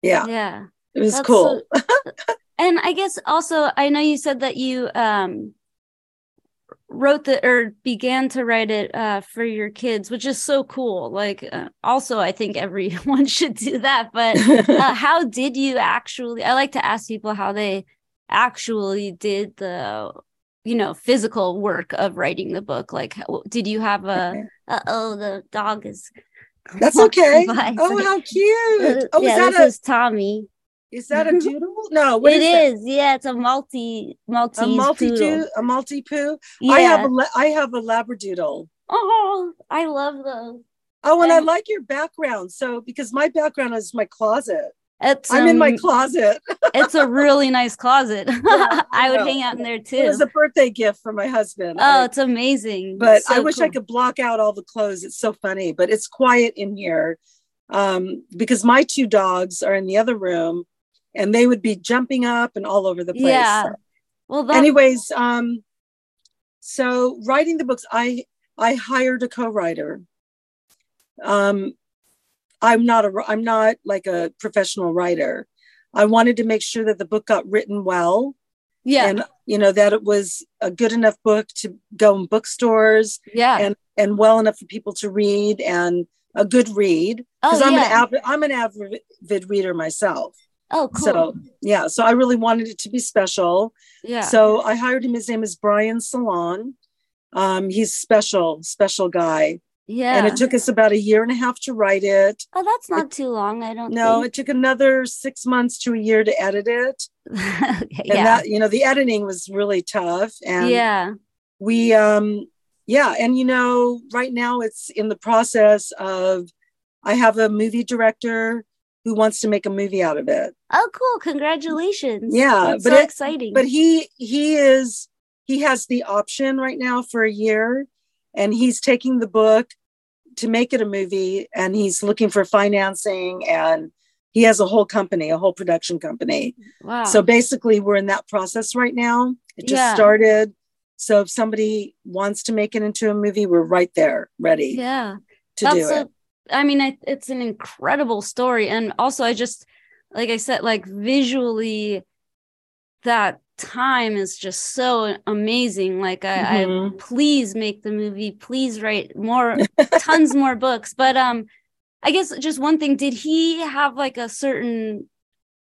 Yeah
Yeah.
it was
That's
cool
And I guess also I know you said that you um wrote the or began to write it uh for your kids, which is so cool. Like uh, also I think everyone should do that, but uh, how did you actually I like to ask people how they actually did the you know physical work of writing the book like how- did you have a uh-oh the dog is
that's okay. Oh how cute. Oh
yeah,
is that
this
a
is Tommy.
is that a doodle? No what
It
is
is, yeah. It's a multi multi
a multi a maltipoo
Yeah.
i have a i have a labradoodle.
Oh, I love those.
oh and i like your background. So because my background is my closet
It's
i'm in my
um,
closet
it's a really nice closet.
I
I would hang out in there too.
it was a birthday gift for my husband
Oh,
I-
it's amazing.
but
So
I wish I could block out all the clothes. It's so funny, but it's quiet in here um, because my two dogs are in the other room and they would be jumping up and all over the place.
Yeah. Well, that,
Anyways, um, so writing the books, I I hired a co-writer. Um, I'm not a I'm not like a professional writer. I wanted to make sure that the book got written well.
Yeah.
And you know that it was a good enough book to go in bookstores
yeah.
and and well enough for people to read and a good read because
Oh,
I'm
yeah.
an avid I'm an avid reader myself.
oh, cool.
So yeah, so I really wanted it to be special.
yeah.
So I hired him. His name is Brian Salon. Um, he's special, special guy.
Yeah.
And it took us about a year and a half to write it.
oh, that's not too long. I don't
No,
think.
it took another six months to a year to edit it.
Okay,
And
yeah.
that, you know, the editing was really tough. And
yeah.
we um yeah, and you know, right now it's in the process of I have a movie director who wants to make a movie out of it.
Oh, cool. Congratulations.
Yeah,
That's
but
so
it-
exciting.
but he he is he has the option right now for a year and he's taking the book to make it a movie and he's looking for financing and he has a whole company a whole production company
wow.
so basically we're in that process right now it just
Yeah.
started so if somebody wants to make it into a movie we're right there ready
yeah.
to do
a-
it
I mean, I, it's an incredible story, and also I just, like I said, like visually, that time is just so amazing. Like I, I
Mhm.
please make the movie, please write more, tons more books. But um, I guess just one thing: did he have like a certain,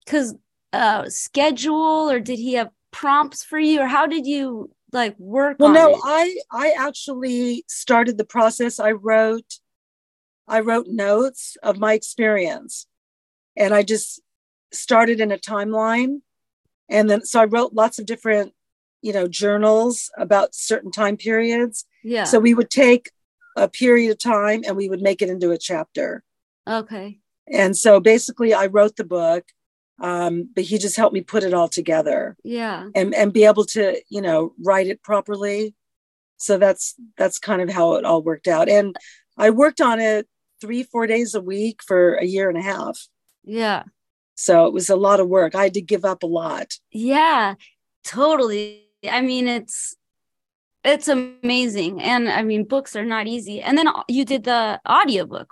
because uh, schedule, or did he have prompts for you, or how did you like work
well no
it?
i i actually started the process i wrote i wrote notes of my experience and i just started in a timeline and then so i wrote lots of different you know journals about certain time periods
yeah.
so we would take a period of time and we would make it into a chapter
okay.
and so basically i wrote the book um, but he just helped me put it all together
Yeah.
and and be able to you know write it properly so that's that's kind of how it all worked out and i worked on it three four days a week for a year and a half
Yeah.
So it was a lot of work i had to give up a lot
Yeah, totally. I mean, it's it's amazing. And I mean, books are not easy. And then you did the audiobook.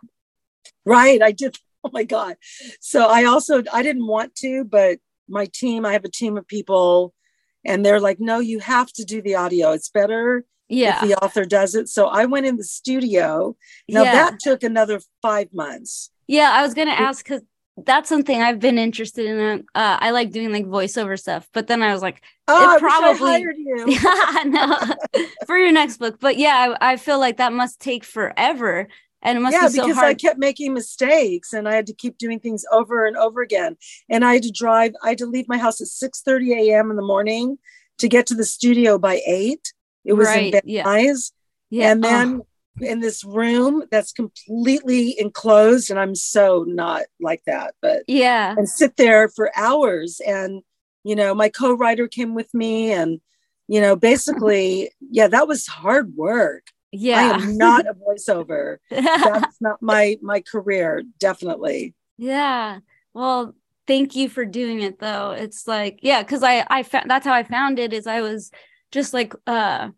right i did oh my god so i also i didn't want to but my team i have a team of people and they're like no you have to do the audio it's better
Yeah.
if the author does it so i went in the studio now
yeah.
that took another five months
yeah, I was going to ask cuz that's something I've been interested in. Uh, I like doing like voiceover stuff, but then I was like,
oh I wish I hired you
yeah, no, for your next book. But yeah, I, I feel like that must take forever, and it must
yeah
be so
because
hard.
i kept making mistakes and i had to keep doing things over and over again and i had to drive i had to leave my house at 6 30 a.m in the morning to get to the studio by 8 it was
Right,
in Van
yeah.
Nuys.
yeah,
and then in this room that's completely enclosed and i'm so not like that but
yeah,
and sit there for hours and you know my co-writer came with me and you know basically yeah that was hard work
Yeah.
i am not a voiceover that's not my my career definitely
Yeah. Well, thank you for doing it though. It's like, yeah, because I I found that's how I found it is I was just like uh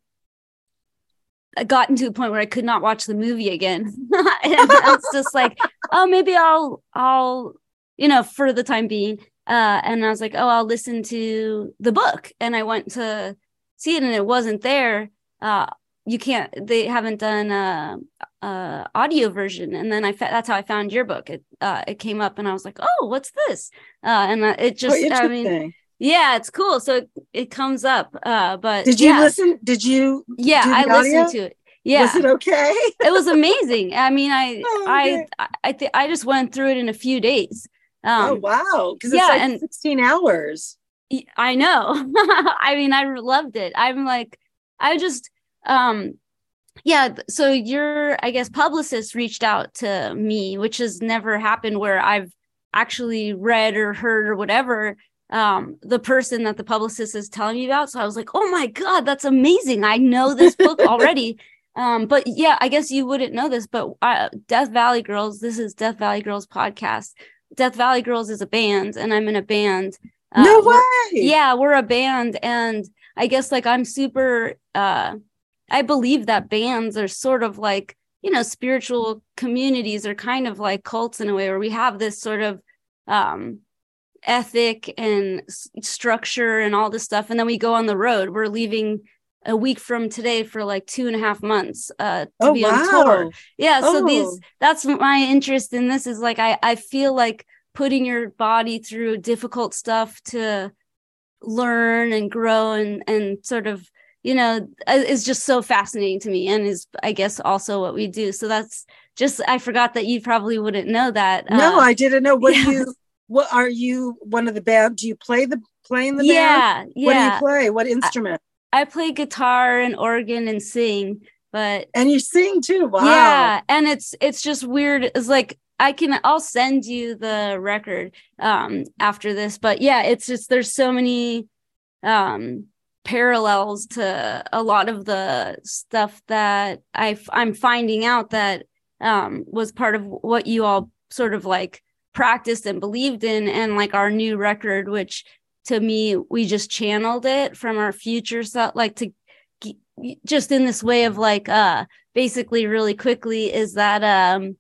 gotten to a point where I could not watch the movie again. and it's just like, oh, maybe I'll I'll, you know, for the time being. Uh and I was like, oh, I'll listen to the book. And I went to see it and it wasn't there. Uh you can't they haven't done a, uh audio version and then i fa- that's how i found your book it uh it came up and i was like oh what's this uh and it just i mean. Yeah it's cool. So it, it comes up uh but
did you
yeah,
listen did you
yeah i listened to it. Yeah.
Was it okay?
It was amazing. I mean i
Oh,
i
okay.
i i, th- I just went through it in a few days. Um
oh wow because
yeah,
like
and-
16 hours.
I know. I mean, I loved it. I'm like, I just, um, yeah. So your, I guess, publicist reached out to me, which has never happened where I've actually read or heard or whatever um the person that the publicist is telling me about. So i was like oh my god that's amazing. I know this book already. Um but yeah i guess you wouldn't know this but uh, death valley girls this is death valley girls podcast. Death valley girls is a band and i'm in a band uh,
no
we're-
way!
Yeah we're a band and i guess like i'm super uh I believe that bands are sort of like, you know, spiritual communities are kind of like cults in a way where we have this sort of um ethic and s- structure and all this stuff. And then we go on the road. We're leaving a week from today for like two and a half months uh to
Oh
be on tour.
wow.
Yeah. So these
Oh.
that's my interest in this is like I, I feel like putting your body through difficult stuff to learn and grow and and sort of you know uh, is just so fascinating to me and is i guess also what we do so that's just i forgot that you probably wouldn't know that
No,
Uh,
I didn't know. What
yeah.
you what are you one of the band? Do you play the play in the band?
yeah
What do you play? What instrument?
i play guitar and organ and sing but
and you sing too. Wow.
Yeah, and it's it's just weird. It's like I can I'll send you the record um after this, but yeah, it's just there's so many um parallels to a lot of the stuff that I I'm finding out that um was part of what you all sort of like practiced and believed in and like our new record which to me we just channeled it from our future self like to just in this way of like uh basically really quickly is that um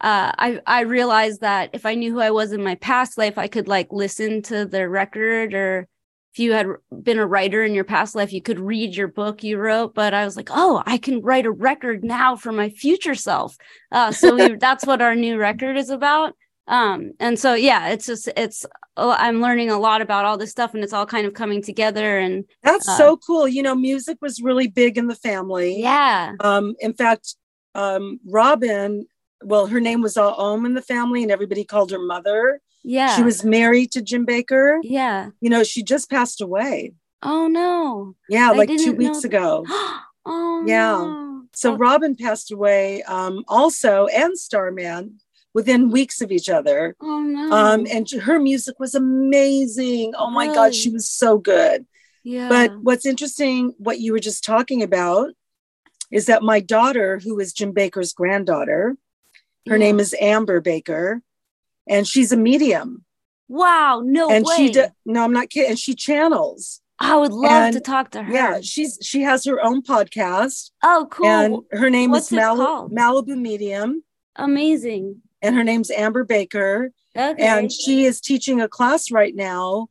uh I I realized that if I knew who I was in my past life I could like listen to the record or if you had been a writer in your past life you could read your book you wrote but I was like oh I can write a record now for my future self. Uh so we, that's what our new record is about um and so yeah it's just it's oh, I'm learning a lot about all this stuff and it's all kind of coming together and
That's
Uh,
so cool. You know, music was really big in the family.
yeah
Um, in fact, um, Robin, well, her name was Ahom in the family, and everybody called her mother.
yeah
She was married to Jim Baker.
yeah
You know, she just passed away.
oh no
Yeah,
I
like two weeks
that.
ago.
oh
Yeah.
no.
So
Oh,
Robin passed away um, also, and Starman within weeks of each other.
oh no
Um, and her music was amazing. Oh my God, she was so good.
yeah
But what's interesting, what you were just talking about, is that my daughter, who is Jim Baker's granddaughter, her
Yeah.
name is Amber Baker, and she's a medium.
wow no
and
way
she, no, I'm not kidding. And she channels.
I would love
and-
to talk to her
Yeah, she's she has her own podcast,
oh cool
and her name
What's
is Mal- Malibu Medium,
amazing
and her name's Amber Baker,
okay
and she is teaching a class right now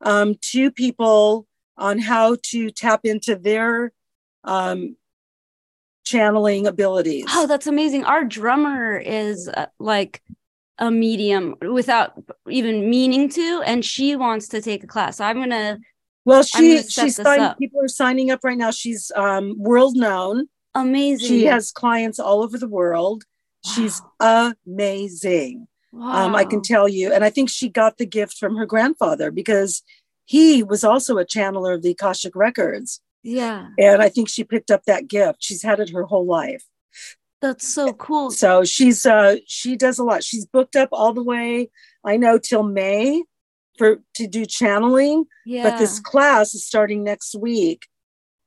um, to people on how to tap into their um, channeling abilities.
oh that's amazing our drummer is uh, like a medium without even meaning to and she wants to take a class so i'm gonna
well,
I'm
she she's
this
signing.
up.
People are signing up right now. She's um, world known.
amazing
She has clients all over the world. She's amazing. Um, I can tell you, and I think she got the gift from her grandfather because he was also a channeler of the Akashic records,
yeah
and I think she picked up that gift. She's had it her whole life.
that's so cool
So she's uh she does a lot. She's booked up all the way, I know, till May for to do channeling.
yeah
But this class is starting next week.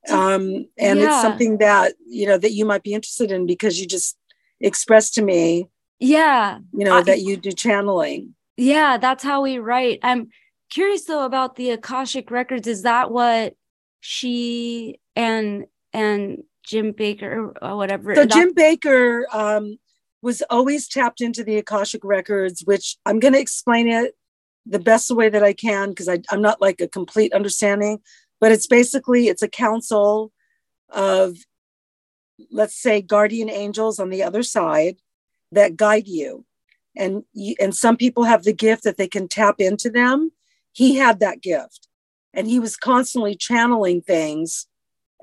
Um, and
Yeah.
it's something that you know that you might be interested in because you just expressed to me,
yeah
you know,
I-
that you do channeling.
Yeah, that's how we write. I'm curious though about the Akashic records. Is that what she and and Jim Baker or whatever?
So Jim Baker um, was always tapped into the Akashic records, which I'm going to explain it the best way that I can because I'm not like a complete understanding. But it's basically it's a council of, let's say, guardian angels on the other side that guide you, and you, and some people have the gift that they can tap into them. He had that gift, and he was constantly channeling things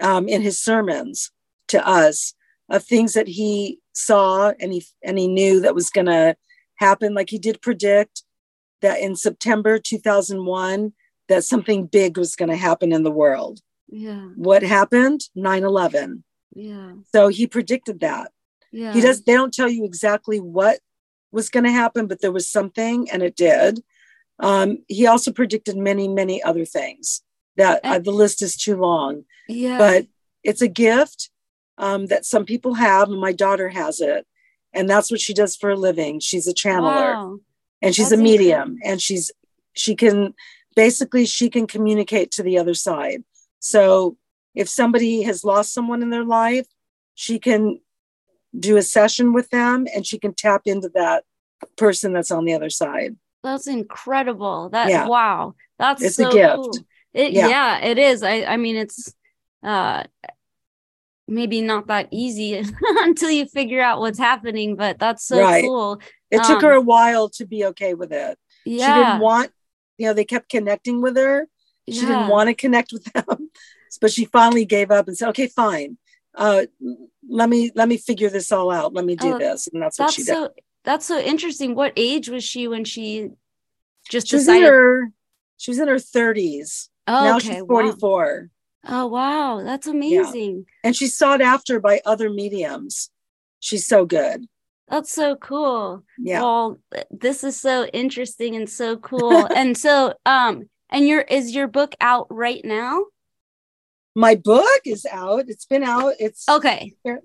um, in his sermons to us of things that he saw and he and he knew that was going to happen. Like he did predict that in September 2001 that something big was going to happen in the world.
Yeah,
what happened? 9/11
yeah,
so he predicted that
yeah.
he does they don't tell you exactly what was going to happen but there was something and it did um, he also predicted many many other things that uh, the list is too long
Yeah,
but it's a gift um, that some people have, and my daughter has it, and that's what she does for a living. She's a channeler,
wow.
and she's
That's
a medium, and she's she can basically she can communicate to the other side. So if somebody has lost someone in their life, she can do a session with them and she can tap into that person that's on the other side.
That's incredible. That yeah. wow. That's
it's
so
a gift.
Cool. It, yeah. yeah, it is. I I mean it's uh maybe not that easy until you figure out what's happening, but that's so right. cool.
It um, took her a while to be okay with it. Yeah. She didn't want, you know, they kept connecting with her. She yeah. didn't want to connect with them. But she finally gave up and said, okay, fine. Uh, let me let me figure this all out. Let me do oh, this. And that's what that's she did.
So, that's so interesting. What age was she when she just
she decided? Was in her, she was in her 30s. Oh, now okay. she's 44.
Wow. Oh wow, that's amazing.
Yeah. And she's sought after by other mediums. She's so good.
That's so cool. Yeah. Well, this is so interesting and so cool. and so um and your is your book out right now?
My book is out. It's been out. It's
okay.
Here,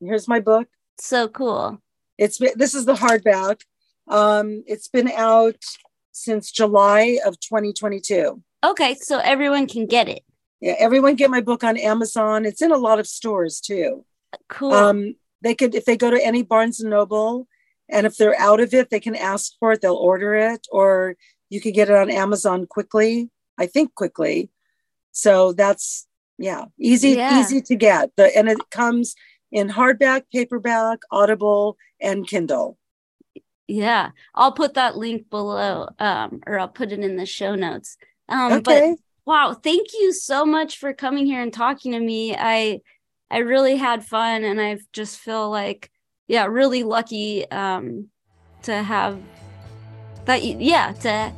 here's my book.
So cool.
It's been, this is the hardback. Um, it's been out since July of 2022.
Okay, so everyone can get it.
Yeah, everyone get my book on Amazon. It's in a lot of stores too.
Cool.
Um, they could if they go to any Barnes and Noble, and if they're out of it, they can ask for it. They'll order it, or you could get it on Amazon quickly. I think quickly. So that's yeah, easy yeah. easy to get. The and it comes in hardback, paperback, Audible, and Kindle.
Yeah, I'll put that link below, um, or I'll put it in the show notes. Um, okay. But wow, thank you so much for coming here and talking to me. I I really had fun, and I just feel like yeah, really lucky um, to have that. Yeah, to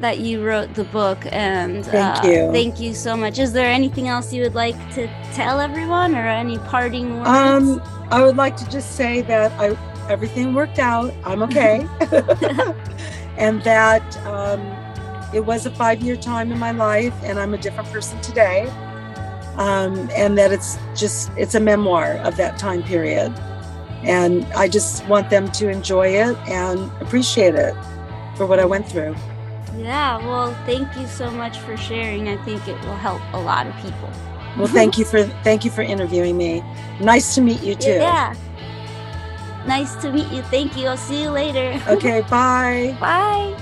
that you wrote the book and
thank uh, you.
thank you so much. Is there anything else you would like to tell everyone or any parting words?
Um i would like to just say that i everything worked out. I'm okay. And that um, it was a five year time in my life and i'm a different person today. Um, and that it's just it's a memoir of that time period. And i just want them to enjoy it and appreciate it for what i went through
yeah, well, thank you so much for sharing. I think it will help a lot of people.
Well, thank you for thank you for interviewing me. Nice to meet you too.
Yeah. Nice to meet you. Thank you. I'll see you later.
Okay, bye.
bye.